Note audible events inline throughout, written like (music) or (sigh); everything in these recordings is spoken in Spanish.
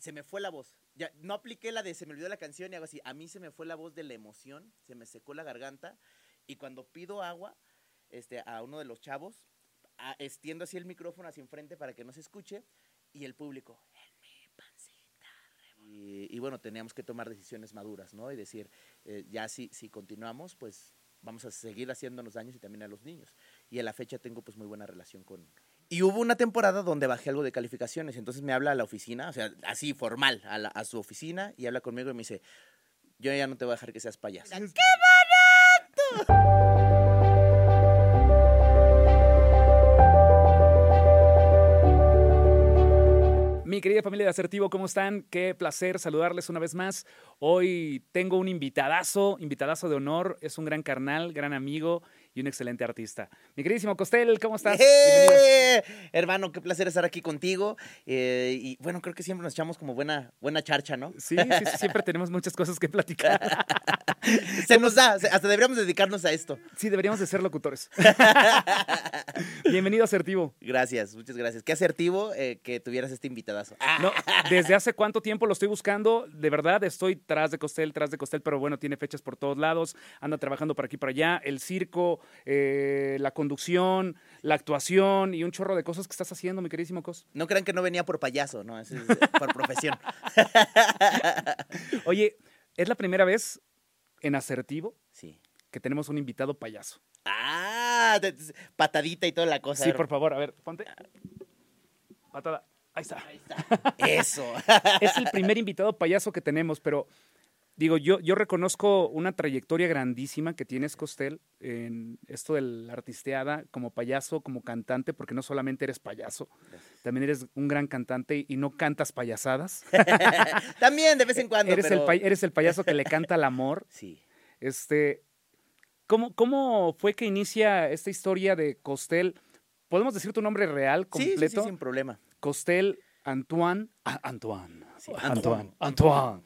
se me fue la voz. Ya, no apliqué la de se me olvidó la canción y algo así. A mí se me fue la voz de la emoción, se me secó la garganta. Y cuando pido agua este, a uno de los chavos, a- extiendo así el micrófono hacia enfrente para que no se escuche. Y el público, en mi pancita. rebota". Y, y bueno, teníamos que tomar decisiones maduras, ¿no? Y decir, eh, ya si, si continuamos, pues vamos a seguir haciéndonos daños y también a los niños. Y a la fecha tengo pues muy buena relación con... Y hubo una temporada donde bajé algo de calificaciones, entonces me habla a la oficina, o sea, así formal, a, la- a su oficina, y habla conmigo y me dice, yo ya no te voy a dejar que seas payaso. Mi querida familia de Asertivo, ¿cómo están? Qué placer saludarles una vez más. Hoy tengo un invitadazo, invitadazo de honor. Es un gran carnal, gran amigo y un excelente artista. Mi queridísimo Costel, ¿cómo estás? ¡Eh! Hermano, qué placer estar aquí contigo. eh, y bueno, creo que siempre nos echamos como buena, buena charcha, ¿no? Sí, sí, sí, siempre (laughs) tenemos muchas cosas que platicar. (laughs) (laughs) Se nos da, hasta deberíamos dedicarnos a esto. Sí, deberíamos de ser locutores. (laughs) Bienvenido Asertivo. Gracias, muchas gracias. Qué asertivo eh, que tuvieras este invitadazo. Ah, No, ¿Desde hace cuánto tiempo lo estoy buscando? De verdad, estoy tras de Costel, tras de Costel, pero bueno, tiene fechas por todos lados, anda trabajando por aquí y por allá, el circo, eh, la conducción, la actuación y un chorro de cosas que estás haciendo, mi queridísimo Cos. No crean que no venía por payaso, ¿no? Es eh, por profesión. (laughs) Oye, es la primera vez en Asertivo Sí. que tenemos un invitado payaso. Ah, de- de- patadita y toda la cosa. Sí, por favor, a ver, ponte. Patada. Ahí está. Ahí está. Eso. (laughs) Es el primer invitado payaso que tenemos, pero digo, yo, yo reconozco una trayectoria grandísima que tienes, Costel, en esto de la artisteada, como payaso, como cantante, porque no solamente eres payaso, también eres un gran cantante y no cantas payasadas. (laughs) También de vez en cuando. eres, el pero- eres el payaso que le canta al amor. (laughs) Sí. Este, ¿cómo, ¿Cómo fue que inicia esta historia de Costel? ¿Podemos decir tu nombre real, Sí, sí, completo? sí, sin problema. Costel Antoine. ah, Antoine. Sí, Antoine. Antoine.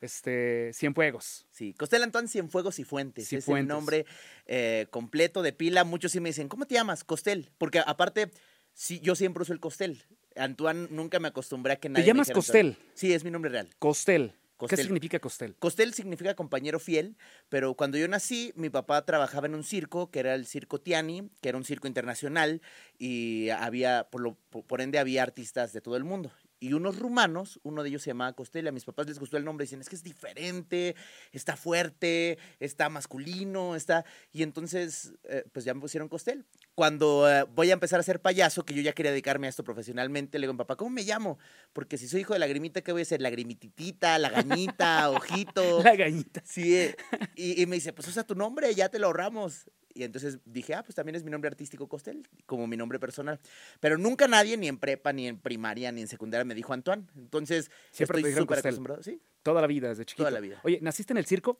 Este, Cienfuegos. Sí, Costel Antoine Cienfuegos y Fuentes. Es el nombre eh, completo de pila. Muchos sí me dicen, ¿cómo te llamas? Costel. Porque aparte, sí, yo siempre uso el Costel. Antoine nunca me acostumbré a que nadie me llamas. Costel? Sí, es mi nombre real. Costel. ¿Qué Costel. significa Costel? Costel significa compañero fiel, pero cuando yo nací, mi papá trabajaba en un circo, que era el Circo Tiani, que era un circo internacional, y había, por, lo, por ende, había artistas de todo el mundo. Y unos rumanos, uno de ellos se llamaba Costel, y a mis papás les gustó el nombre, dicen, es que es diferente, está fuerte, está masculino, está... Y entonces, eh, pues ya me pusieron Costel. Cuando eh, voy a empezar a ser payaso, que yo ya quería dedicarme a esto profesionalmente, le digo papá, ¿cómo me llamo? Porque si soy hijo de lagrimita, ¿qué voy a ser? Lagrimititita, lagañita, (laughs) ojito. La gañita. Sí, eh, y, y me dice, pues usa tu nombre, ya te lo ahorramos. Y entonces dije, ah, pues también es mi nombre artístico Costel, como mi nombre personal. Pero nunca nadie, ni en prepa, ni en primaria, ni en secundaria, me dijo Antoine. Entonces, Siempre estoy dijeron súper acostumbrado. Sí. Toda la vida, desde chiquito. Toda la vida. Oye, ¿naciste en el circo?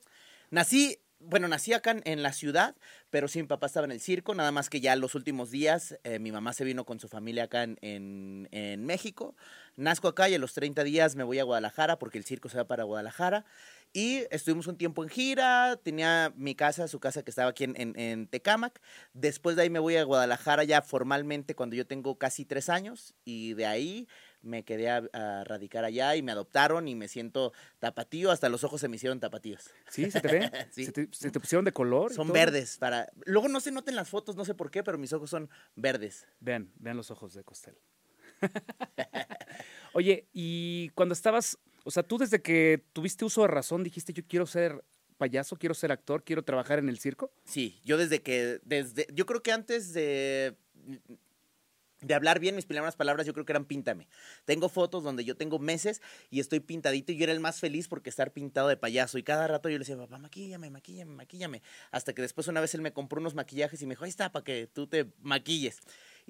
Nací, bueno, nací acá en, la ciudad, pero sí, mi papá estaba en el circo, nada más que ya los últimos días eh, mi mamá se vino con su familia acá en, en- en México. Nazco acá y a los 30 días me voy a Guadalajara porque el circo se va para Guadalajara. Y estuvimos un tiempo en gira, tenía mi casa, su casa que estaba aquí en, en, en Tecámac. Después de ahí me voy a Guadalajara ya formalmente cuando yo tengo casi tres años y de ahí me quedé a, a radicar allá y me adoptaron y me siento tapatío, hasta los ojos se me hicieron tapatíos. ¿Sí? ¿Se te ve? (laughs) Sí. ¿Se, te, se te pusieron de color? Son verdes para. Luego no se notan las fotos, no sé por qué, pero mis ojos son verdes. Vean, vean los ojos de Costel. (laughs) Oye, y cuando estabas, o sea, tú desde que tuviste uso de razón dijiste, yo quiero ser payaso, quiero ser actor, quiero trabajar en el circo. Sí, yo desde que. desde Yo creo que antes de. De hablar bien, mis primeras palabras yo creo que eran píntame. Tengo fotos donde yo tengo meses y estoy pintadito y yo era el más feliz porque estar pintado de payaso. Y cada rato yo le decía, papá, maquíllame, maquíllame, maquíllame. Hasta que después una vez él me compró unos maquillajes y me dijo, ahí está, para que tú te maquilles.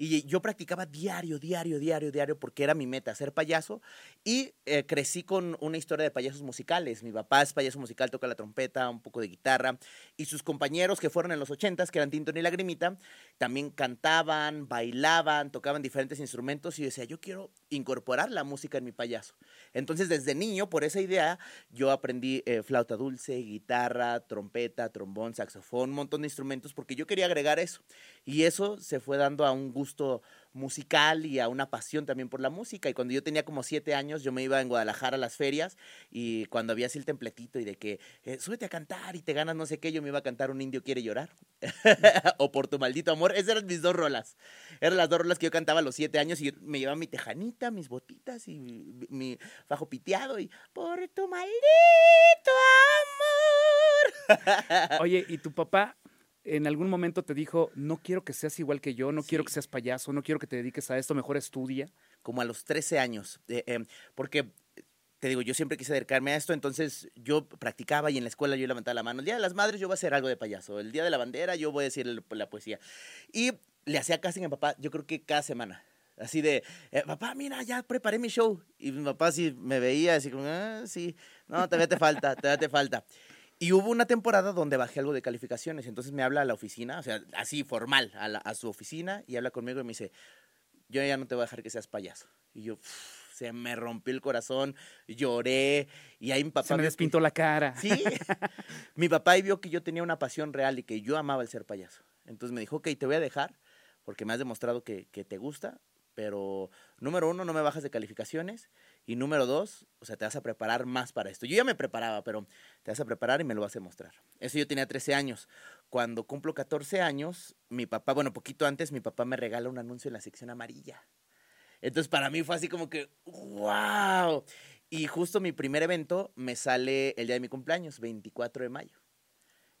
Y yo practicaba diario, diario, diario, diario, porque era mi meta, ser payaso. Y eh, crecí con una historia de payasos musicales. Mi papá es payaso musical, toca la trompeta, un poco de guitarra. Y sus compañeros que fueron en los ochentas, que eran Tinton y Lagrimita, también cantaban, bailaban, tocaban diferentes instrumentos. Y yo decía, yo quiero incorporar la música en mi payaso. Entonces, desde niño, por esa idea, yo aprendí eh, flauta dulce, guitarra, trompeta, trombón, saxofón, un montón de instrumentos, porque yo quería agregar eso. Y eso se fue dando a un gusto musical y a una pasión también por la música. Y cuando yo tenía como siete años, yo me iba en Guadalajara a las ferias y cuando había así el templetito y de que eh, súbete a cantar y te ganas no sé qué, yo me iba a cantar Un indio quiere llorar (laughs) o Por tu maldito amor. Esas eran mis dos rolas. Eran las dos rolas que yo cantaba a los siete años y me llevaba mi tejanita, mis botitas y mi, mi bajo piteado y Por tu maldito amor. Oye, ¿y tu papá en algún momento te dijo, no quiero que seas igual que yo, no quiero que seas payaso, no quiero que te dediques a esto, mejor estudia? como a los 13 años, eh, em, porque te digo, yo siempre quise acercarme a esto, entonces yo practicaba y en la escuela yo levantaba la mano. El Día de las Madres yo voy a hacer algo de payaso, el Día de la Bandera yo voy a decir el- la poesía. Y le hacía casting a mi papá, yo creo que cada semana. Así de, eh, papá, mira, ya preparé mi show. Y mi papá sí me veía, así como, ah, sí, no, todavía te falta, todavía te falta. Y hubo una temporada donde bajé algo de calificaciones, entonces me habla a la oficina, o sea, así formal, a, la- a su oficina, y habla conmigo y me dice, yo ya no te voy a dejar que seas payaso. Y yo, se me rompió el corazón, lloré, y ahí mi papá... Se me que- despintó la cara. Sí, (laughs) mi papá ahí vio que yo tenía una pasión real y que yo amaba el ser payaso. Entonces me dijo, ok, te voy a dejar porque me has demostrado que, que te gusta, pero número uno, no me bajas de calificaciones y número dos, o sea, te vas a preparar más para esto. Yo ya me preparaba, pero te vas a preparar y me lo vas a demostrar. Eso yo tenía 13 años. Cuando cumplo 14 años, mi papá, bueno, poquito antes, mi papá me regala un anuncio en la sección amarilla. Entonces para mí fue así como que, wow. Y justo mi primer evento me sale el día de mi cumpleaños, 24 de mayo.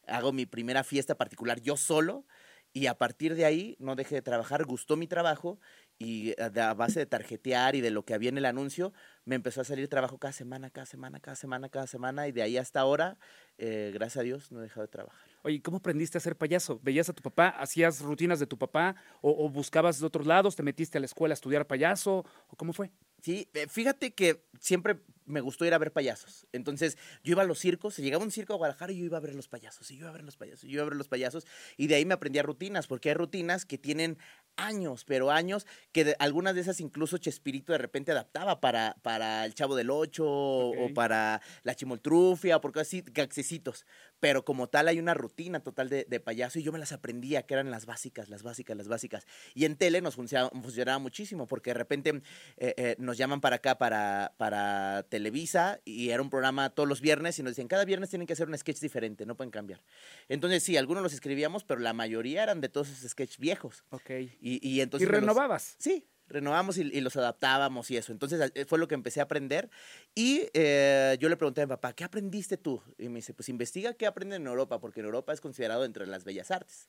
Hago mi primera fiesta particular yo solo y a partir de ahí no dejé de trabajar, gustó mi trabajo y a de- a base de tarjetear y de lo que había en el anuncio, me empezó a salir trabajo cada semana, cada semana, cada semana, cada semana y de ahí hasta ahora, eh, gracias a Dios, no he dejado de trabajar. Oye, ¿cómo aprendiste a ser payaso? ¿Veías a tu papá? ¿Hacías rutinas de tu papá? ¿O, o buscabas de otros lados? ¿Te metiste a la escuela a estudiar payaso? ¿O cómo fue? Sí, eh, fíjate que siempre me gustó ir a ver payasos. Entonces, yo iba a los circos, se llegaba un circo a Guadalajara y yo iba a ver los payasos, y yo iba a ver los payasos, y yo iba a ver los payasos, y de ahí me aprendí a rutinas, porque hay rutinas que tienen años, pero años, que de- algunas de esas incluso Chespirito de repente adaptaba para, para El Chavo del Ocho o para La Chimoltrufia porque así, accesitos. Pero como tal hay una rutina total de, de payaso y yo me las aprendía, que eran las básicas, las básicas, las básicas. Y en tele nos funcionaba, funcionaba muchísimo, porque de repente eh, eh, nos llaman para acá, para, para Televisa, y era un programa todos los viernes, y nos decían, cada viernes tienen que hacer un sketch diferente, no pueden cambiar. Entonces sí, algunos los escribíamos, pero la mayoría eran de todos esos sketches viejos. Ok. Y, y entonces... ¿Y los- renovabas? Sí, renovamos y, y los adaptábamos y eso. Entonces eh, fue lo que empecé a aprender. Y eh, yo le pregunté a mi papá, ¿qué aprendiste tú? Y me dice, pues investiga qué aprenden en Europa, porque en Europa es considerado entre las bellas artes.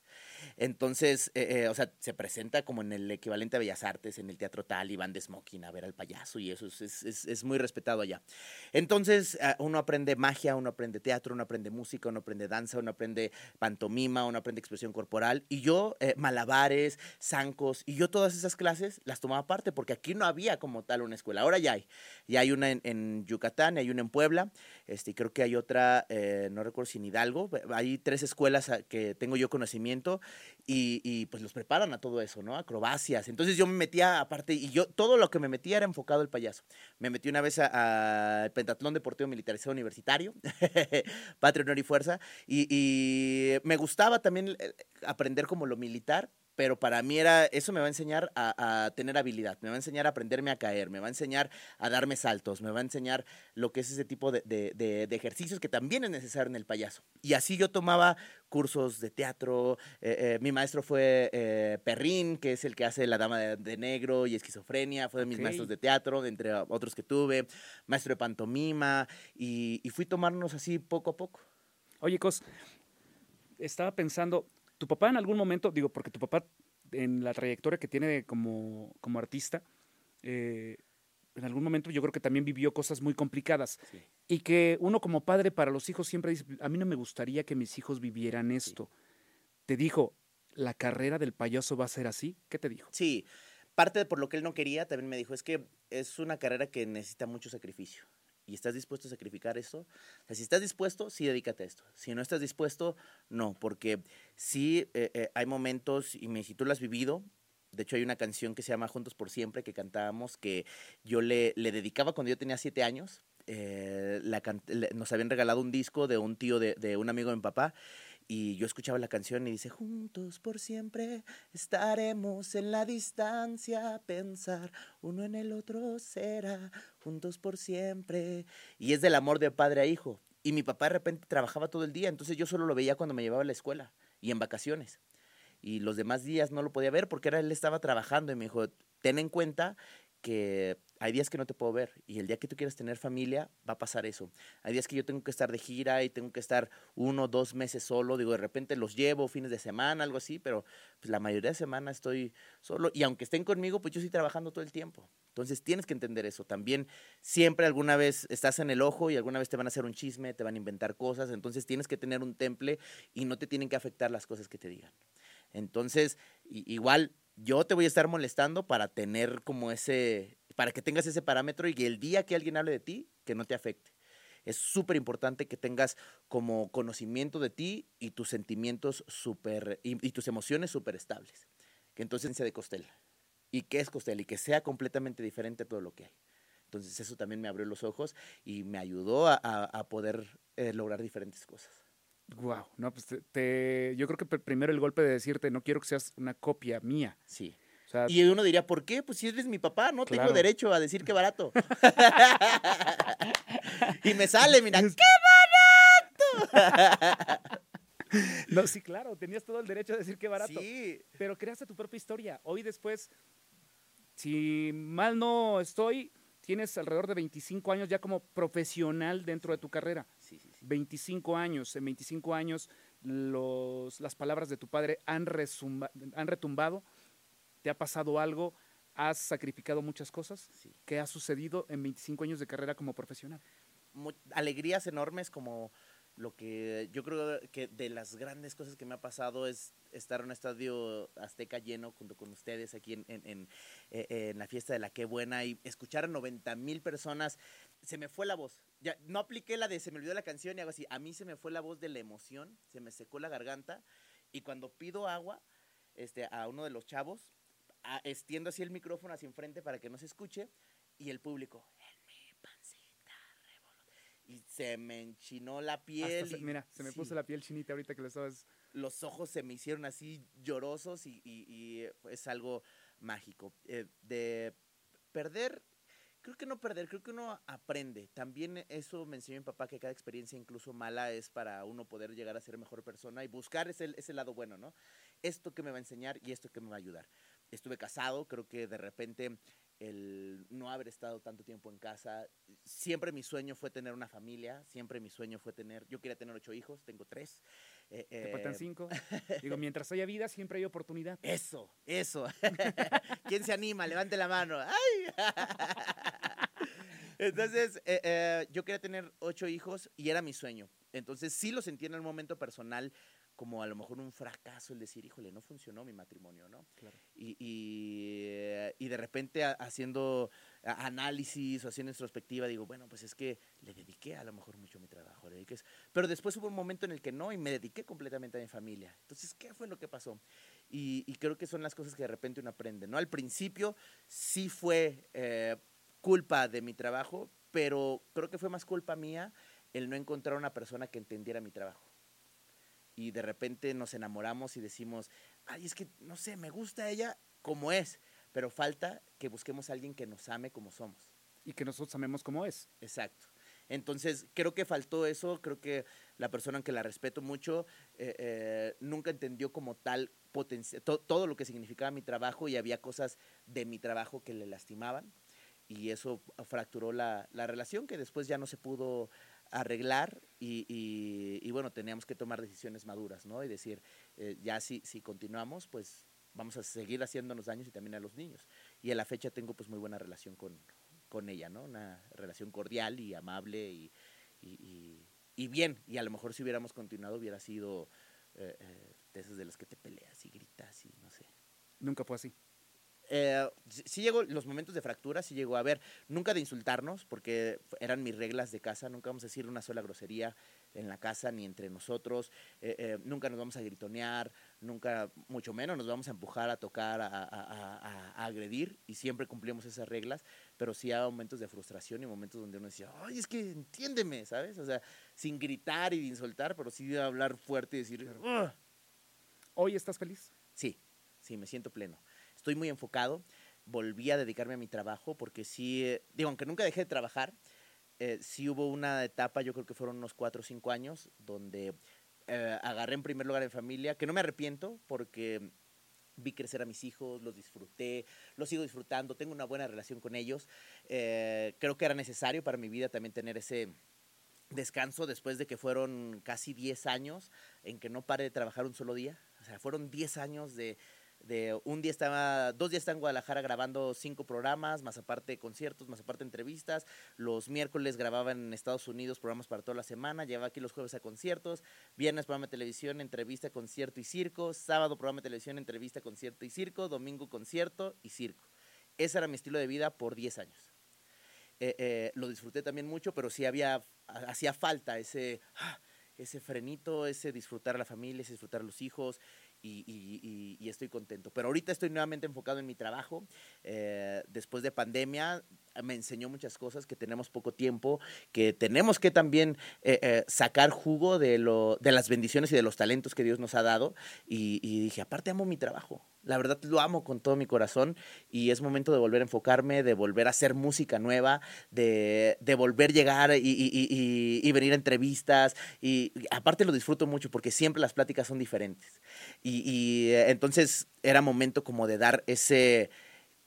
Entonces, eh, eh, o sea, se presenta como en el equivalente a bellas artes, en el teatro tal, y van de smoking a ver al payaso, y eso es, es- es- es muy respetado allá. Entonces, ah, uno aprende magia, uno aprende teatro, uno aprende música, uno aprende danza, uno aprende pantomima, uno aprende expresión corporal. Y yo, eh, malabares, zancos, y yo todas esas clases las tomaba parte, porque aquí no había como tal una escuela. Ahora ya hay. Ya hay una en, en Yucatán, hay una en Puebla, este, creo que hay otra, eh, no recuerdo si en Hidalgo. Hay tres escuelas ah, que tengo yo conocimiento y, pues los preparan a todo eso, ¿no? Acrobacias. Entonces yo me metía aparte, y yo todo lo que me metía era enfocado al payaso. Me metí una vez al pentatlón deportivo militarizado universitario, (laughs) Patria, Honor y Fuerza, y, y me gustaba también eh, aprender como lo militar, pero para mí era, eso me va a enseñar a, a tener habilidad, me va a enseñar a aprenderme a caer, me va a enseñar a darme saltos, me va a enseñar lo que es ese tipo de, de- de- de ejercicios que también es necesario en el payaso. Y así yo tomaba cursos de teatro, eh, eh, mi maestro fue eh, Perrín, que es el que hace La Dama de, Negro y Esquizofrenia, fue de mis maestros de teatro, entre otros que tuve, maestro de pantomima, y, y fui tomándonos así poco a poco. Oye, Cos, estaba pensando, tu papá en algún momento, digo, porque tu papá en la trayectoria que tiene como, como artista, eh, en algún momento yo creo que también vivió cosas muy complicadas. Sí. Y que uno como padre para los hijos siempre dice, a mí no me gustaría que mis hijos vivieran esto. Te dijo, la carrera del payaso va a ser así. ¿Qué te dijo? Sí, parte de por lo que él no quería, también me dijo, es que es una carrera que necesita mucho sacrificio. ¿Y estás dispuesto a sacrificar esto? Si estás dispuesto, sí, dedícate a esto. Si no estás dispuesto, no, porque sí eh, eh, hay momentos, y me, si tú lo has vivido, de hecho hay una canción que se llama Juntos por Siempre que cantábamos, que yo le, le dedicaba cuando yo tenía siete años. Eh, nos habían regalado un disco de un tío de, de un amigo de mi papá. Y yo escuchaba la canción y dice, juntos por siempre estaremos en la distancia, pensar uno en el otro será, juntos por siempre. Y es del amor de padre a hijo. Y mi papá de repente trabajaba todo el día, entonces yo solo lo veía cuando me llevaba a la escuela y en vacaciones. Y los demás días no lo podía ver porque era, él estaba trabajando y me dijo, ten en cuenta que hay días que no te puedo ver y el día que tú quieras tener familia va a pasar eso. Hay días que yo tengo que estar de gira y tengo que estar uno, dos meses solo, digo, de repente los llevo fines de semana, algo así, pero pues, la mayoría de semana estoy solo y aunque estén conmigo, pues yo estoy trabajando todo el tiempo. Entonces tienes que entender eso. También siempre alguna vez estás en el ojo y alguna vez te van a hacer un chisme, te van a inventar cosas, entonces tienes que tener un temple y no te tienen que afectar las cosas que te digan. Entonces, igual yo te voy a estar molestando para tener como ese, para que tengas ese parámetro y que el día que alguien hable de ti, que no te afecte. Es súper importante que tengas como conocimiento de ti y tus sentimientos súper, y, tus emociones súper estables. Que entonces sea de Costel. ¿Y qué es Costel? Y que sea completamente diferente a todo lo que hay. Entonces eso también me abrió los ojos y me ayudó a, poder eh, lograr diferentes cosas. Wow, no, pues te, yo creo que primero el golpe de decirte, no quiero que seas una copia mía. Sí. Y uno diría, ¿por qué? Pues si eres mi papá, no tengo derecho a decir qué barato. (laughs) y me sale, mira, ¡qué barato! (laughs) no, sí, claro, tenías todo el derecho a decir qué barato. Sí. Pero creaste tu propia historia. Hoy después, si mal no estoy, tienes alrededor de 25 años ya como profesional dentro de tu carrera. Sí, sí, 25 años, en 25 años los, las palabras de tu padre han, han retumbado, te ha pasado algo, has sacrificado muchas cosas. ¿Qué ha sucedido en 25 años de carrera como profesional? alegrías enormes como lo que yo creo que de las grandes cosas que me ha pasado es estar en un estadio azteca lleno junto con ustedes aquí en, en, eh, la fiesta de la Qué Buena y escuchar a 90 mil personas. Se me fue la voz. Ya, no apliqué la de se me olvidó la canción y algo así. A mí se me fue la voz de la emoción, se me secó la garganta y cuando pido agua este, a uno de los chavos, extiendo así el micrófono hacia enfrente para que no se escuche y el público, y se me enchinó la piel. mira, se me puso la piel chinita ahorita que lo estabas. Los ojos se me hicieron así llorosos y, es algo mágico. Eh, de perder, creo que no perder, creo que uno aprende. También eso me enseñó mi papá que cada experiencia, incluso mala, es para uno poder llegar a ser mejor persona y buscar ese, ese lado bueno, ¿no? Esto que me va a enseñar y esto que me va a ayudar. Estuve casado, creo que de repente el no haber estado tanto tiempo en casa. Siempre mi sueño fue tener una familia, siempre mi sueño fue tener, yo quería tener ocho hijos, tengo tres. Eh, Te faltan eh, cinco. (laughs) Digo, mientras haya vida, siempre hay oportunidad. Eso, eso. (laughs) ¿Quién se anima? Levante la mano. ¡Ay! (laughs) Entonces, eh, yo quería tener ocho hijos y era mi sueño. Entonces, sí lo sentí en el momento personal como a lo mejor un fracaso el decir, híjole, no funcionó mi matrimonio, ¿no? Y, y, de repente haciendo análisis o haciendo introspectiva, digo, bueno, pues es que le dediqué a lo mejor mucho a mi trabajo, le dediqué pero después hubo un momento en el que no y me dediqué completamente a mi familia. Entonces, ¿qué fue lo que pasó? Y, y creo que son las cosas que de repente uno aprende, ¿no? Al principio sí fue eh, culpa de mi trabajo, pero creo que fue más culpa mía el no encontrar una persona que entendiera mi trabajo y de repente nos enamoramos y decimos, ay, es que, no sé, me gusta ella como es, pero falta que busquemos a alguien que nos ame como somos. Y que nosotros amemos como es. Exacto. Entonces, creo que faltó eso, creo que la persona que la respeto mucho eh, eh, nunca entendió como tal todo lo que significaba mi trabajo y había cosas de mi trabajo que le lastimaban y eso fracturó la, la relación que después ya no se pudo arreglar y, y, bueno, teníamos que tomar decisiones maduras, ¿no? Y decir, eh, ya si, si continuamos, pues vamos a seguir haciéndonos daños y también a los niños. Y a la fecha tengo pues muy buena relación con, con ella, ¿no? Una relación cordial y amable y, y, bien. Y a lo mejor si hubiéramos continuado hubiera sido eh, eh, de esas de las que te peleas y gritas y no sé. Nunca fue así. Eh, sí llegó, los momentos de fractura sí llegó a ver, nunca de insultarnos, porque eran mis reglas de casa, nunca vamos a decir una sola grosería en la casa ni entre nosotros, eh, eh, nunca nos vamos a gritonear, nunca, mucho menos nos vamos a empujar, a tocar, a, a- a- a- a agredir, y siempre cumplimos esas reglas, pero sí hay momentos de frustración y momentos donde uno decía, ay, es que entiéndeme, ¿sabes? O sea, sin gritar y de insultar, pero sí de hablar fuerte y decir, "Ugh". ¿Hoy estás feliz? Sí, sí, me siento pleno. Estoy muy enfocado. Volví a dedicarme a mi trabajo porque sí, eh, digo, aunque nunca dejé de trabajar, eh, sí hubo una etapa, yo creo que fueron unos cuatro o cinco años, donde eh, agarré en primer lugar en familia, que no me arrepiento porque vi crecer a mis hijos, los disfruté, los sigo disfrutando, tengo una buena relación con ellos. Eh, creo que era necesario para mi vida también tener ese descanso después de que fueron casi 10 años en que no paré de trabajar un solo día. O sea, fueron 10 años de, de un día estaba, dos días estaba en Guadalajara grabando cinco programas, más aparte conciertos, más aparte entrevistas. Los miércoles grababa en Estados Unidos programas para toda la semana, llevaba aquí los jueves a conciertos, viernes programa de televisión, entrevista, concierto y circo, sábado programa de televisión, entrevista, concierto y circo, domingo concierto y circo. Ese era mi estilo de vida por 10 años. Eh, eh, lo disfruté también mucho, pero sí había, hacía falta ese, ah, ese frenito, ese disfrutar a la familia, ese disfrutar a los hijos y, estoy contento. Pero ahorita estoy nuevamente enfocado en mi trabajo. Eh, después de pandemia me enseñó muchas cosas, que tenemos poco tiempo, que tenemos que también eh, eh, sacar jugo de, lo, de las bendiciones y de los talentos que Dios nos ha dado. Y, y dije, aparte amo mi trabajo. La verdad lo amo con todo mi corazón y es momento de volver a enfocarme, de volver a hacer música nueva, de, volver a llegar y, venir a entrevistas. Y, aparte lo disfruto mucho porque siempre las pláticas son diferentes. Y, y, eh, entonces era momento como de dar ese,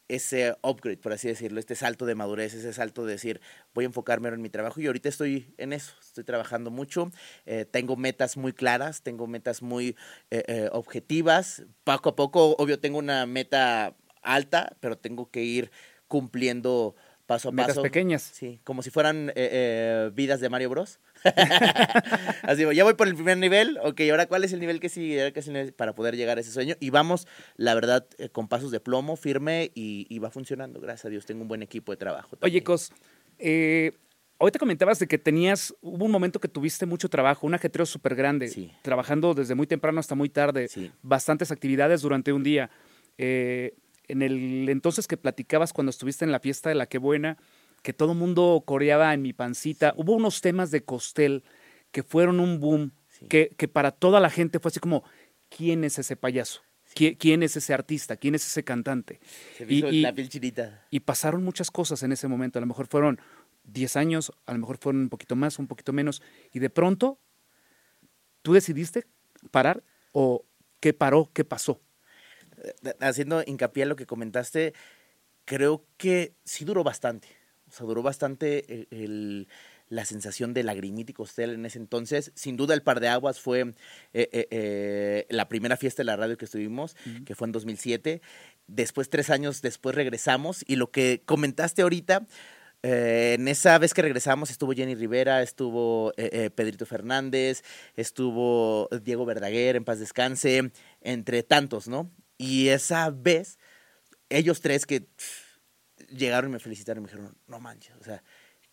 ese upgrade, por así decirlo, este salto de madurez, ese salto de decir, voy a enfocarme en mi trabajo y ahorita estoy en eso, estoy trabajando mucho, eh, tengo metas muy claras, tengo metas muy eh, eh, objetivas, poco a poco, obvio, tengo una meta alta, pero tengo que ir cumpliendo paso a Metas paso. pequeñas. Sí, como si fueran eh, vidas de Mario Bros. (laughs) Así, ya voy por el primer nivel, ok, ahora cuál es el nivel que sigue, Ahora, ¿Qué es el nivel para poder llegar a ese sueño. Y vamos, la verdad, eh, con pasos de plomo, firme y, y va funcionando, gracias a Dios, tengo un buen equipo de trabajo. Oye. Cos, eh, ahorita comentabas de que tenías, hubo un momento que tuviste mucho trabajo, un ajetreo súper grande, Sí. trabajando desde muy temprano hasta muy tarde, Sí. bastantes actividades durante un día. Eh, en el entonces que platicabas cuando estuviste en la fiesta de la que buena, que todo el mundo coreaba en mi pancita, hubo unos temas de Costel que fueron un boom, Sí. que, que para toda la gente fue así como, ¿quién es ese payaso? ¿Qui- ¿Quién es ese artista? ¿Quién es ese cantante? Se y- hizo y- la piel chinita. Y pasaron muchas cosas en ese momento. A lo mejor fueron 10 años, a lo mejor fueron un poquito más, un poquito menos. Y de pronto, ¿tú decidiste parar o qué paró, qué pasó? Eh, Haciendo hincapié en lo que comentaste, creo que sí duró bastante. O sea, duró bastante el- el- la sensación de lagrimita y costel en ese entonces. Sin duda, el par de aguas fue eh, eh, eh, la primera fiesta de la radio que estuvimos, que fue en 2007. Después, tres años después, regresamos. Y lo que comentaste ahorita, eh, en esa vez que regresamos estuvo Jenny Rivera, estuvo eh, eh, Pedrito Fernández, estuvo Diego Verdaguer, en paz descanse, entre tantos, ¿no? Y esa vez, ellos tres que pff, llegaron y me felicitaron y me dijeron, no manches, o sea,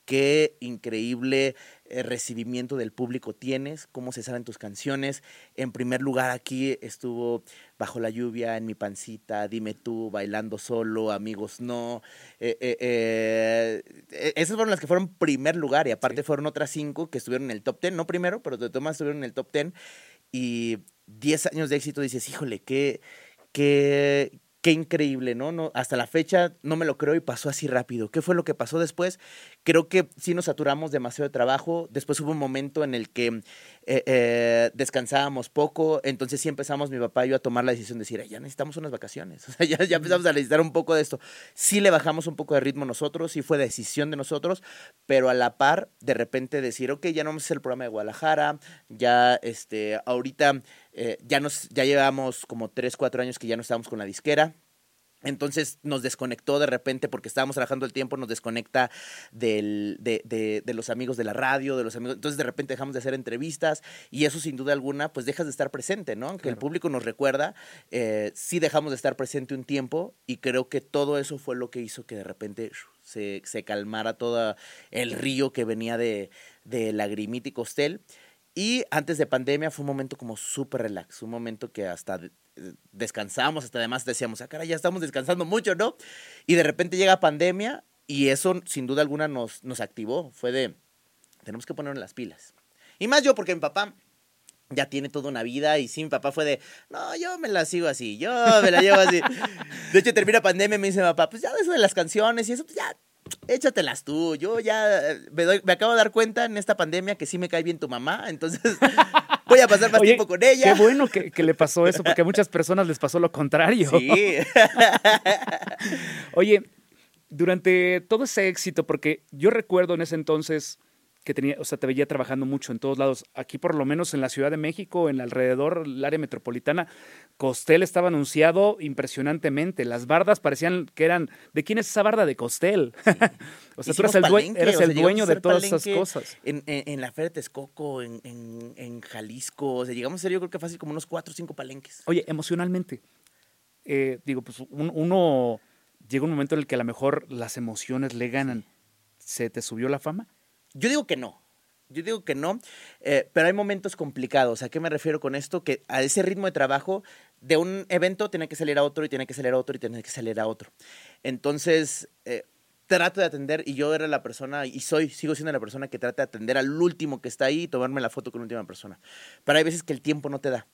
qué increíble eh, recibimiento del público tienes, cómo se saben tus canciones. En primer lugar, aquí estuvo Bajo la lluvia, En mi pancita, Dime tú, Bailando solo, Amigos no. Eh, eh, eh, eh, esas fueron las que fueron primer lugar y aparte Sí. fueron otras cinco que estuvieron en el top ten, no primero, pero de todas estuvieron en el top ten. Y 10 años de éxito dices, híjole, qué, qué, qué increíble, ¿no? ¿no? Hasta la fecha no me lo creo y pasó así rápido. ¿Qué fue lo que pasó después? Creo que sí nos saturamos demasiado de trabajo. Después hubo un momento en el que eh, eh, descansábamos poco. Entonces sí empezamos mi papá y yo a tomar la decisión de decir, "Ay, ya necesitamos unas vacaciones. (laughs) O sea, ya, ya empezamos a necesitar un poco de esto. Sí le bajamos un poco de ritmo nosotros, sí fue decisión de nosotros, pero a la par, de repente decir, ok, ya no vamos a hacer el programa de Guadalajara, ya este, ahorita eh, ya, nos, ya llevamos como 3, 4 años que ya no estábamos con la disquera. Entonces nos desconectó de repente porque estábamos trabajando el tiempo, nos desconecta del, de, de, de, los amigos de la radio, de los amigos. Entonces de repente dejamos de hacer entrevistas y eso sin duda alguna, pues dejas de estar presente, ¿no? Aunque claro. el público nos recuerda, eh, sí dejamos de estar presente un tiempo y creo que todo eso fue lo que hizo que de repente se, se calmara todo el río que venía de, de Lagrimita y Costel. Y antes de pandemia fue un momento como súper relax, un momento que hasta descansamos, hasta además decíamos, ah, cara, ya estamos descansando mucho, ¿no? Y de repente llega pandemia y eso sin duda alguna nos, nos activó, fue de, tenemos que ponernos las pilas. Y más yo, porque mi papá ya tiene toda una vida y sí, mi papá fue de, no, yo me la sigo así, yo me la llevo así. (laughs) De hecho, termina pandemia y me dice mi papá, pues ya eso de las canciones y eso, pues ya, échatelas tú. Yo ya me, doy, me, acabo de dar cuenta en esta pandemia que sí me cae bien tu mamá, entonces (laughs) voy a pasar más Oye, tiempo con ella. Qué bueno que, que, le pasó eso, porque a muchas personas les pasó lo contrario. Sí. (laughs) Oye, durante todo ese éxito, porque yo recuerdo en ese entonces que tenía, o sea, te veía trabajando mucho en todos lados. Aquí, por lo menos en la Ciudad de México, en alrededor, el área metropolitana, Costel estaba anunciado impresionantemente. Las bardas parecían que eran. ¿De quién es esa barda? De Costel. Sí. (laughs) o sea, Hicimos tú eras el, dueño, eres el dueño de todas esas cosas. En, en, en, la Feria de Texcoco, en, en, Jalisco. O sea, llegamos a ser, yo creo que fácil, como unos cuatro o cinco palenques. Oye, emocionalmente. Eh, digo, pues un, uno. Llega un momento en el que a lo mejor las emociones le ganan. ¿Se te subió la fama? Yo digo que no. Yo digo que no, eh, pero hay momentos complicados. ¿A qué me refiero con esto? Que a ese ritmo de trabajo, de un evento tiene que salir a otro y tiene que salir a otro y tiene que salir a otro. Entonces, eh, trato de atender y yo era la persona, y soy, sigo siendo la persona que trata de atender al último que está ahí y tomarme la foto con la última persona. Pero hay veces que el tiempo no te da.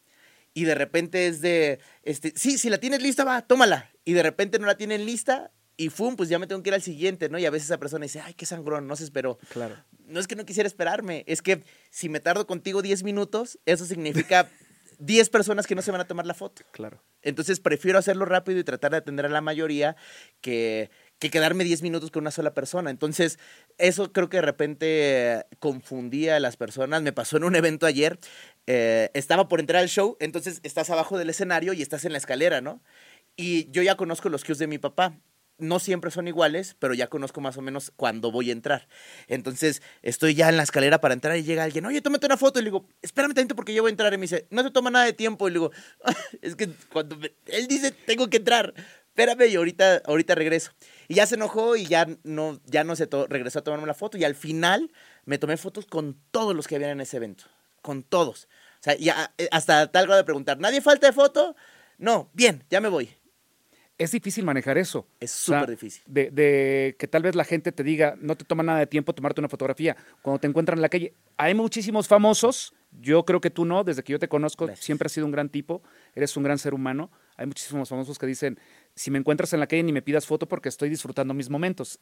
Y de repente es de, este, sí, si la tienes lista, va, tómala. Y de repente no la tienen lista y fum, pues ya me tengo que ir al siguiente, ¿no? Y a veces esa persona dice, ay, qué sangrón, no se esperó. Claro. No es que no quisiera esperarme, es que si me tardo contigo 10 minutos, eso significa (laughs) 10 personas que no se van a tomar la foto. Claro. Entonces prefiero hacerlo rápido y tratar de atender a la mayoría que, que quedarme 10 minutos con una sola persona. Entonces, eso creo que de repente confundía a las personas. Me pasó en un evento ayer, eh, estaba por entrar al show, entonces estás abajo del escenario y estás en la escalera, ¿no? Y yo ya conozco los cues de mi papá no siempre son iguales, pero ya conozco más o menos cuándo voy a entrar. Entonces, estoy ya en la escalera para entrar y llega alguien, oye, tómate una foto. Y le digo, espérame tanto porque yo voy a entrar. Y me dice, no te toma nada de tiempo. Y le digo, (laughs) es que cuando él dice, tengo que entrar. Espérame y ahorita, ahorita regreso. Y ya se enojó y ya no, ya no se regresó a tomarme la foto. Y al final me tomé fotos con todos los que habían en ese evento. Con todos. O sea, ya, eh, hasta tal grado de preguntar, ¿nadie falta de foto? No, bien, ya me voy es difícil manejar eso. Es súper o sea, difícil. De, de, que tal vez la gente te diga, no te toma nada de tiempo tomarte una fotografía. Cuando te encuentran en la calle, hay muchísimos famosos. Yo creo que tú no, desde que yo te conozco, Gracias. siempre has sido un gran tipo, eres un gran ser humano. Hay muchísimos famosos que dicen, si me encuentras en la calle ni me pidas foto porque estoy disfrutando mis momentos.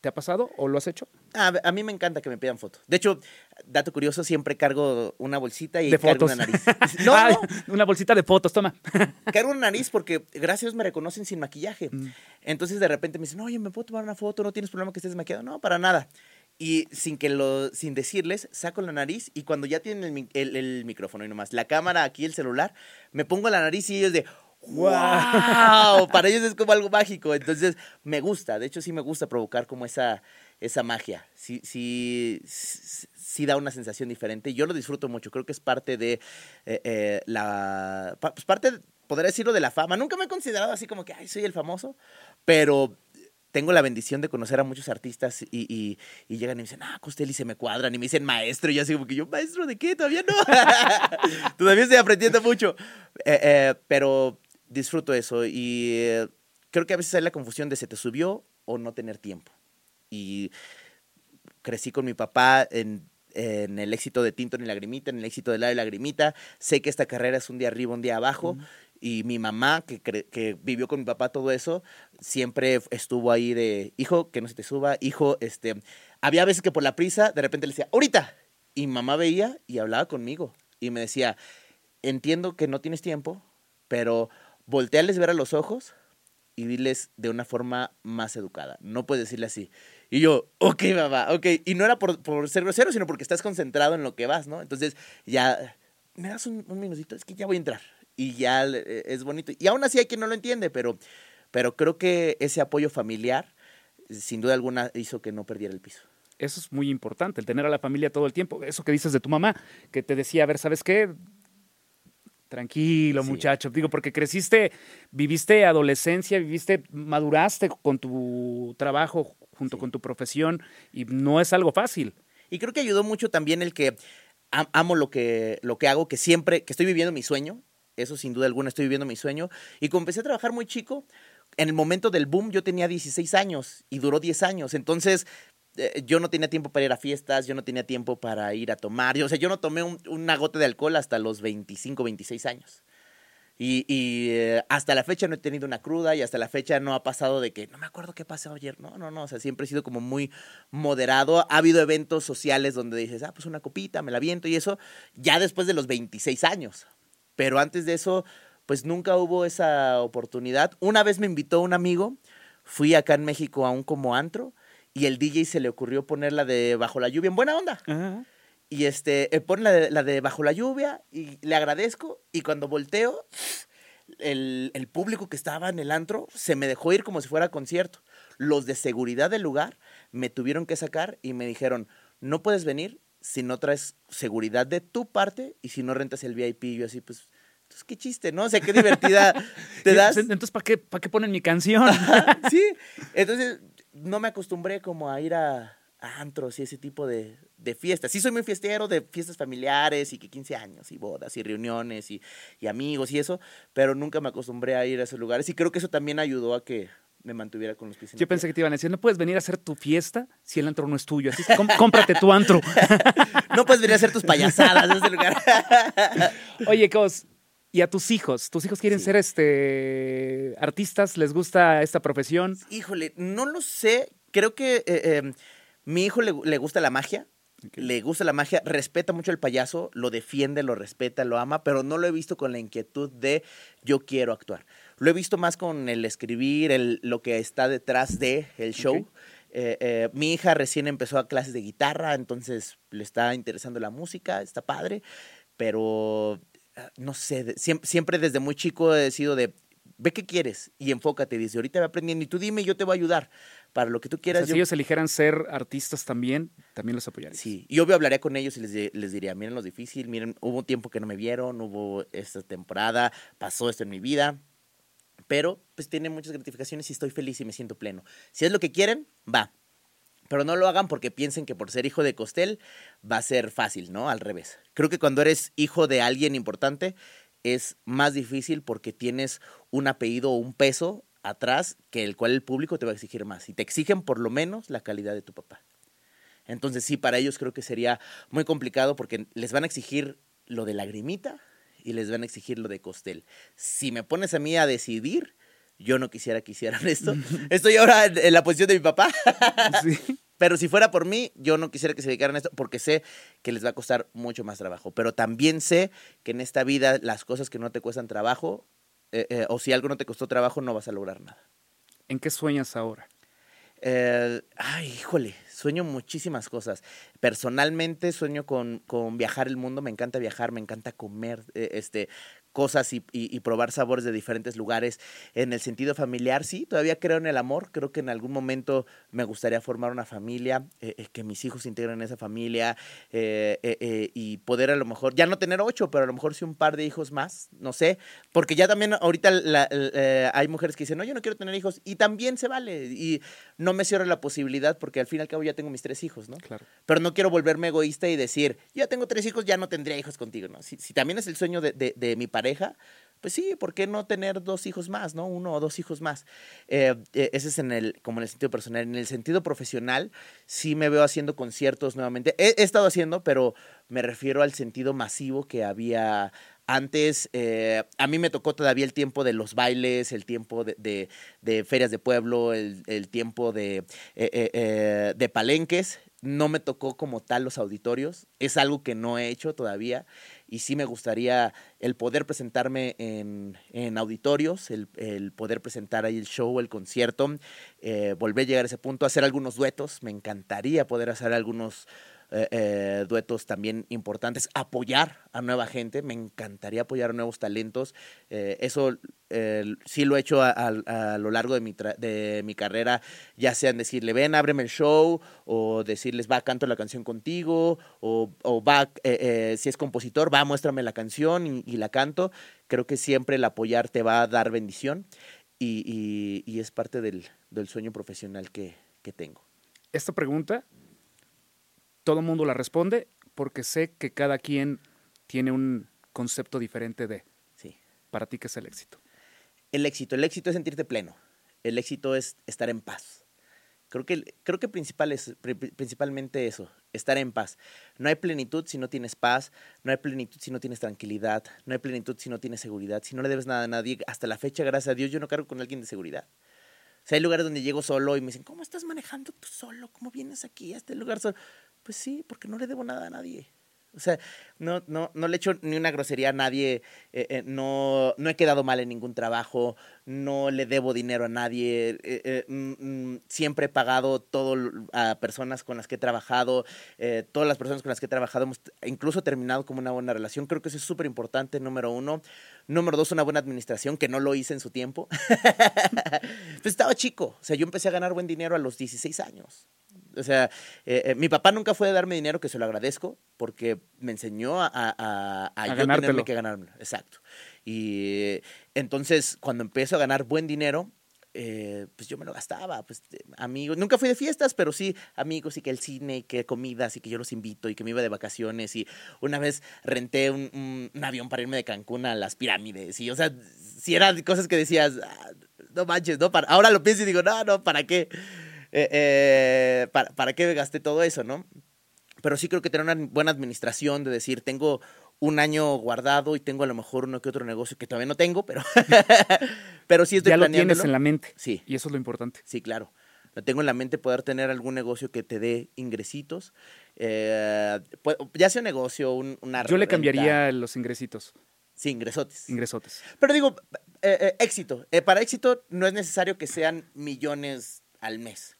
¿Te ha pasado o lo has hecho? A, a, mí me encanta que me pidan fotos. De hecho, dato curioso, siempre cargo una bolsita y de cargo fotos. una nariz. (laughs) (laughs) No, ah, una bolsita de fotos, toma. (laughs) cargo una nariz porque gracias me reconocen sin maquillaje. Mm. Entonces de repente me dicen, oye, ¿me puedo tomar una foto? ¿No tienes problema que estés maquillado? No, para nada. Y sin que lo, sin decirles, saco la nariz y cuando ya tienen el, el, el micrófono y nomás, la cámara aquí, el celular, me pongo la nariz y ellos de, ¡Wow! Para ellos es como algo mágico. Entonces, me gusta. De hecho, sí me gusta provocar como esa, esa magia. Sí, sí, sí da una sensación diferente. Yo lo disfruto mucho. Creo que es parte de eh, eh, la. Pues parte, podría decirlo, de la fama. Nunca me he considerado así como que, ay, soy el famoso. Pero tengo la bendición de conocer a muchos artistas y, y, llegan y me dicen, ah, Costel, y se me cuadran, y me dicen maestro, y yo así como que yo, maestro, ¿de qué? Todavía no. (laughs) Todavía estoy aprendiendo mucho. Eh, pero disfruto eso y eh, creo que a veces hay la confusión de se te subió o no tener tiempo. Y crecí con mi papá en, en el éxito de Tinto en Lagrimita, en el éxito de La Lagrimita. Sé que esta carrera es un día arriba, un día abajo. Uh -huh. Y mi mamá, que, que vivió con mi papá todo eso, siempre estuvo ahí de, hijo, que no se te suba, hijo, este... Había veces que por la prisa, de repente le decía, ahorita. Y mamá veía y hablaba conmigo. Y me decía, entiendo que no tienes tiempo, pero voltearles ver a los ojos y diles de una forma más educada. No puedes decirle así. Y yo, ok, mamá, ok. Y no era por, por ser grosero, sino porque estás concentrado en lo que vas, ¿no? Entonces, ya, me das un, un minutito, es que ya voy a entrar. Y ya eh, es bonito. Y aún así hay quien no lo entiende, pero pero creo que ese apoyo familiar, sin duda alguna, hizo que no perdiera el piso. Eso es muy importante, el tener a la familia todo el tiempo. Eso que dices de tu mamá, que te decía, a ver, ¿sabes qué? Tranquilo, Sí. muchacho. Digo, porque creciste, viviste adolescencia, viviste, maduraste con tu trabajo, junto Sí. con tu profesión, y no es algo fácil. Y creo que ayudó mucho también el que am- amo lo que, lo que hago, que siempre, que estoy viviendo mi sueño. Eso sin duda alguna estoy viviendo mi sueño. Y como empecé a trabajar muy chico, en el momento del boom yo tenía 16 años y duró 10 años. Entonces eh, yo no tenía tiempo para ir a fiestas, yo no tenía tiempo para ir a tomar. Yo, o sea, yo no tomé un, una gota de alcohol hasta los 25, 26 años. Y, y, eh, hasta la fecha no he tenido una cruda y hasta la fecha no ha pasado de que no me acuerdo qué pasó ayer. No, no, no. O sea, siempre he sido como muy moderado. Ha habido eventos sociales donde dices, ah, pues una copita, me la viento y eso, ya después de los 26 años. Pero antes de eso, pues nunca hubo esa oportunidad. Una vez me invitó un amigo, fui acá en México a un como antro y el DJ se le ocurrió poner la de Bajo la Lluvia en buena onda. Y este, eh, pone la de, la de Bajo la Lluvia y le agradezco. Y cuando volteo, el, el público que estaba en el antro se me dejó ir como si fuera concierto. Los de seguridad del lugar me tuvieron que sacar y me dijeron, no puedes venir si no traes seguridad de tu parte y si no rentas el VIP. Y yo así, pues, entonces qué chiste, ¿no? O sea, qué divertida (laughs) te das. Entonces, ¿para qué, ¿para qué ponen mi canción? sí, entonces no me acostumbré como a ir a, a antros y ese tipo de, de fiestas. Sí soy muy fiestero de fiestas familiares y que 15 años y bodas y reuniones y, y amigos y eso, pero nunca me acostumbré a ir a esos lugares y creo que eso también ayudó a que me mantuviera con los pies en Yo pensé tierra. que te iban a decir, no puedes venir a hacer tu fiesta si el antro no es tuyo. Así, com- cómprate tu antro. (laughs) No puedes venir a hacer tus payasadas en ese lugar. (laughs) Oye, Cos, ¿y a tus hijos? ¿Tus hijos quieren Sí. ser este artistas? ¿Les gusta esta profesión? Híjole, no lo sé. Creo que eh, eh, mi hijo le, le gusta la magia. Le gusta la magia, respeta mucho el payaso, lo defiende, lo respeta, lo ama, pero no lo he visto con la inquietud de yo quiero actuar. Lo he visto más con el escribir, el, lo que está detrás de el show. Eh, eh, mi hija recién empezó a clases de guitarra, entonces le está interesando la música, está padre, pero no sé, siempre desde muy chico he sido de, ve qué quieres y enfócate, dice, ahorita va aprendiendo y tú dime yo te voy a ayudar para lo que tú O quieras. sea, si yo- ellos eligieran ser artistas también, también los apoyarías. Sí, y obvio hablaría con ellos y les, les diría, miren lo difícil, miren, hubo un tiempo que no me vieron, hubo esta temporada, pasó esto en mi vida, pero pues tiene muchas gratificaciones y estoy feliz y me siento pleno. Si es lo que quieren, va. Pero no lo hagan porque piensen que por ser hijo de Costel va a ser fácil, ¿no? Al revés. Creo que cuando eres hijo de alguien importante es más difícil porque tienes un apellido o un peso atrás que el cual el público te va a exigir más. Y te exigen por lo menos la calidad de tu papá. Entonces sí, para ellos creo que sería muy complicado porque les van a exigir lo de lagrimita y les van a exigir lo de costel. Si me pones a mí a decidir, yo no quisiera que hicieran esto. (laughs) Estoy ahora en, en la posición de mi papá, (laughs) Sí. pero si fuera por mí, yo no quisiera que se dedicaran a esto porque sé que les va a costar mucho más trabajo. Pero también sé que en esta vida las cosas que no te cuestan trabajo, eh, eh, o si algo no te costó trabajo, no vas a lograr nada. ¿En qué sueñas ahora? Eh, ay, híjole, sueño muchísimas cosas. Personalmente sueño con, con viajar el mundo, me encanta viajar, me encanta comer eh, este, cosas y, y- y probar sabores de diferentes lugares. En el sentido familiar, sí, todavía creo en el amor, creo que en algún momento me gustaría formar una familia, eh, eh, que mis hijos se integren en esa familia eh, y poder a lo mejor, ya no tener ocho, pero a lo mejor sí un par de hijos más, no sé, porque ya también ahorita la- hay mujeres que dicen, no, yo no quiero tener hijos y también se vale y no me cierro la posibilidad porque al fin y al cabo ya tengo mis tres hijos, ¿no? Claro. Pero no quiero volverme egoísta y decir, ya tengo tres hijos, ya no tendría hijos contigo, ¿no? Si, si también es el sueño de, de- de mi pareja, pues sí, ¿por qué no tener dos hijos más, ¿no? Uno o dos hijos más. Eh, eh, ese es en el, como en el sentido personal. En el sentido profesional, sí me veo haciendo conciertos nuevamente. He, estado haciendo, pero me refiero al sentido masivo que había antes. eh, a mí me tocó todavía el tiempo de los bailes, el tiempo de, ferias de pueblo, el, tiempo eh, de palenques. No me tocó como tal los auditorios. Es algo que no he hecho todavía. Y sí me gustaría el poder presentarme en, en auditorios, el, el poder presentar ahí el show, el concierto, eh, volver a llegar a ese punto, hacer algunos duetos. Me encantaría poder hacer algunos eh, eh, duetos también importantes, apoyar a nueva gente, me encantaría apoyar a nuevos talentos, eh, eso sí lo he hecho a, lo largo de mi, de mi carrera, ya sean decirle, ven, ábreme el show, o decirles, va, canto la canción contigo, o, va, si es compositor, va, muéstrame la canción y, y la canto. Creo que siempre el apoyar te va a dar bendición y, y- y es parte del, del sueño profesional que, que tengo. Esta pregunta, todo el mundo la responde porque sé que cada quien tiene un concepto diferente de, Sí. para ti, ¿qué es el éxito? El éxito, el éxito es sentirte pleno. El éxito es estar en paz. Creo que, creo que principal es, pri- pri- principalmente eso, estar en paz. No hay plenitud si no tienes paz, no hay plenitud si no tienes tranquilidad, no hay plenitud si no tienes seguridad, si no le debes nada a nadie. Hasta la fecha, gracias a Dios, yo no cargo con alguien de seguridad. O sea, hay lugares donde llego solo y me dicen, ¿cómo estás manejando tú solo? ¿Cómo vienes aquí a este lugar solo? Pues sí, porque no le debo nada a nadie. O sea, no, no, no le echo ni una grosería a nadie, eh, eh, no, no he quedado mal en ningún trabajo, no le debo dinero a nadie, eh, mm, mm, siempre he pagado todo a personas con las que he trabajado, todas las personas con las que he trabajado hemos incluso terminado como una buena relación. Creo que eso es súper importante, número uno. Número dos, una buena administración, que no lo hice en su tiempo. (laughs) pues estaba chico, o sea, yo empecé a ganar buen dinero a los 16 años. O sea, eh, eh, mi papá nunca fue de darme dinero, que se lo agradezco, porque me enseñó a, a, a- a yo tenerme que ganármelo. Exacto. Y eh, entonces, cuando empiezo a ganar buen dinero, eh, pues yo me lo gastaba, pues amigos, nunca fui de fiestas, pero sí amigos y que el cine y que comidas y que yo los invito y que me iba de vacaciones y una vez renté un, un- un avión para irme de Cancún a las pirámides y o sea, si eran cosas que decías, "Ah, no manches, no, para, ahora lo pienso y digo, no, no, ¿para qué? Eh, eh, ¿para, ¿Para qué gasté todo eso, no? Pero sí creo que tener una buena administración de decir, tengo un año guardado y tengo a lo mejor uno que otro negocio que todavía no tengo, pero, (laughs) (laughs) pero sí estoy ya lo tienes en la mente. Sí. Y eso es lo importante. Sí, claro. Lo tengo en la mente poder tener algún negocio que te dé ingresitos. eh, pu- ya sea un negocio, un, una Yo le renta. cambiaría los ingresitos, Sí, ingresotes. ingresotes. Pero digo, eh, eh, éxito. Para éxito no es necesario que sean millones al mes.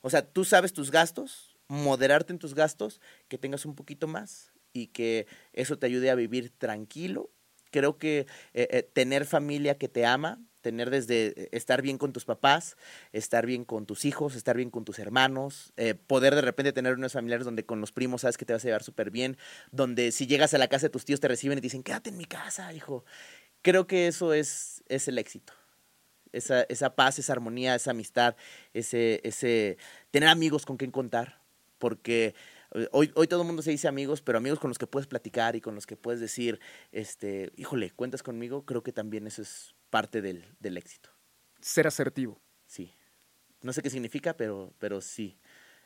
O sea, tú sabes tus gastos, moderarte en tus gastos, que tengas un poquito más y que eso te ayude a vivir tranquilo. Creo que eh, eh, tener familia que te ama, tener desde eh, estar bien con tus papás, estar bien con tus hijos, estar bien con tus hermanos, poder de repente tener unos familiares donde con los primos sabes que te vas a llevar súper bien, donde si llegas a la casa de tus tíos te reciben y dicen, quédate en mi casa, hijo. Creo que eso es, es el éxito. Esa, esa paz, esa armonía, esa amistad, ese, ese tener amigos con quien contar. Porque hoy, hoy todo el mundo se dice amigos, pero amigos con los que puedes platicar y con los que puedes decir, este, híjole, cuentas conmigo, creo que también eso es parte del, del éxito. Ser asertivo. Sí. No sé qué significa, pero, pero sí.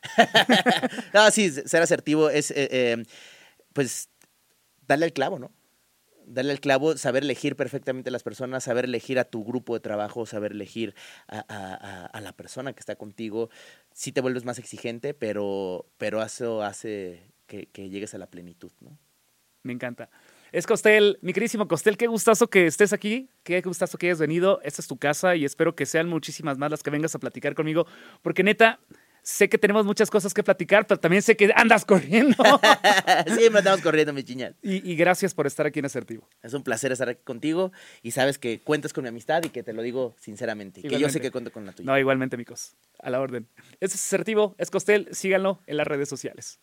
(laughs) no, sí, ser asertivo es, eh, eh, pues, darle al clavo, ¿no? Darle al clavo, saber elegir perfectamente a las personas, saber elegir a tu grupo de trabajo, saber elegir a, la persona que está contigo. Sí te vuelves más exigente, pero, pero eso hace que, que llegues a la plenitud, ¿no? Me encanta. Es Costel, mi queridísimo Costel, qué gustazo que estés aquí, qué gustazo que hayas venido. Esta es tu casa y espero que sean muchísimas más las que vengas a platicar conmigo, porque neta, sé que tenemos muchas cosas que platicar, pero también sé que andas corriendo. (laughs) (laughs) Siempre andamos corriendo, mi chiñal. y, y gracias por estar aquí en Asertivo. Es un placer estar aquí contigo y sabes que cuentas con mi amistad y que te lo digo sinceramente. Que yo sé Igualmente. que cuento con la tuya. No, igualmente, amigos. A la orden. Este es Asertivo, es Costel, síganlo en las redes sociales.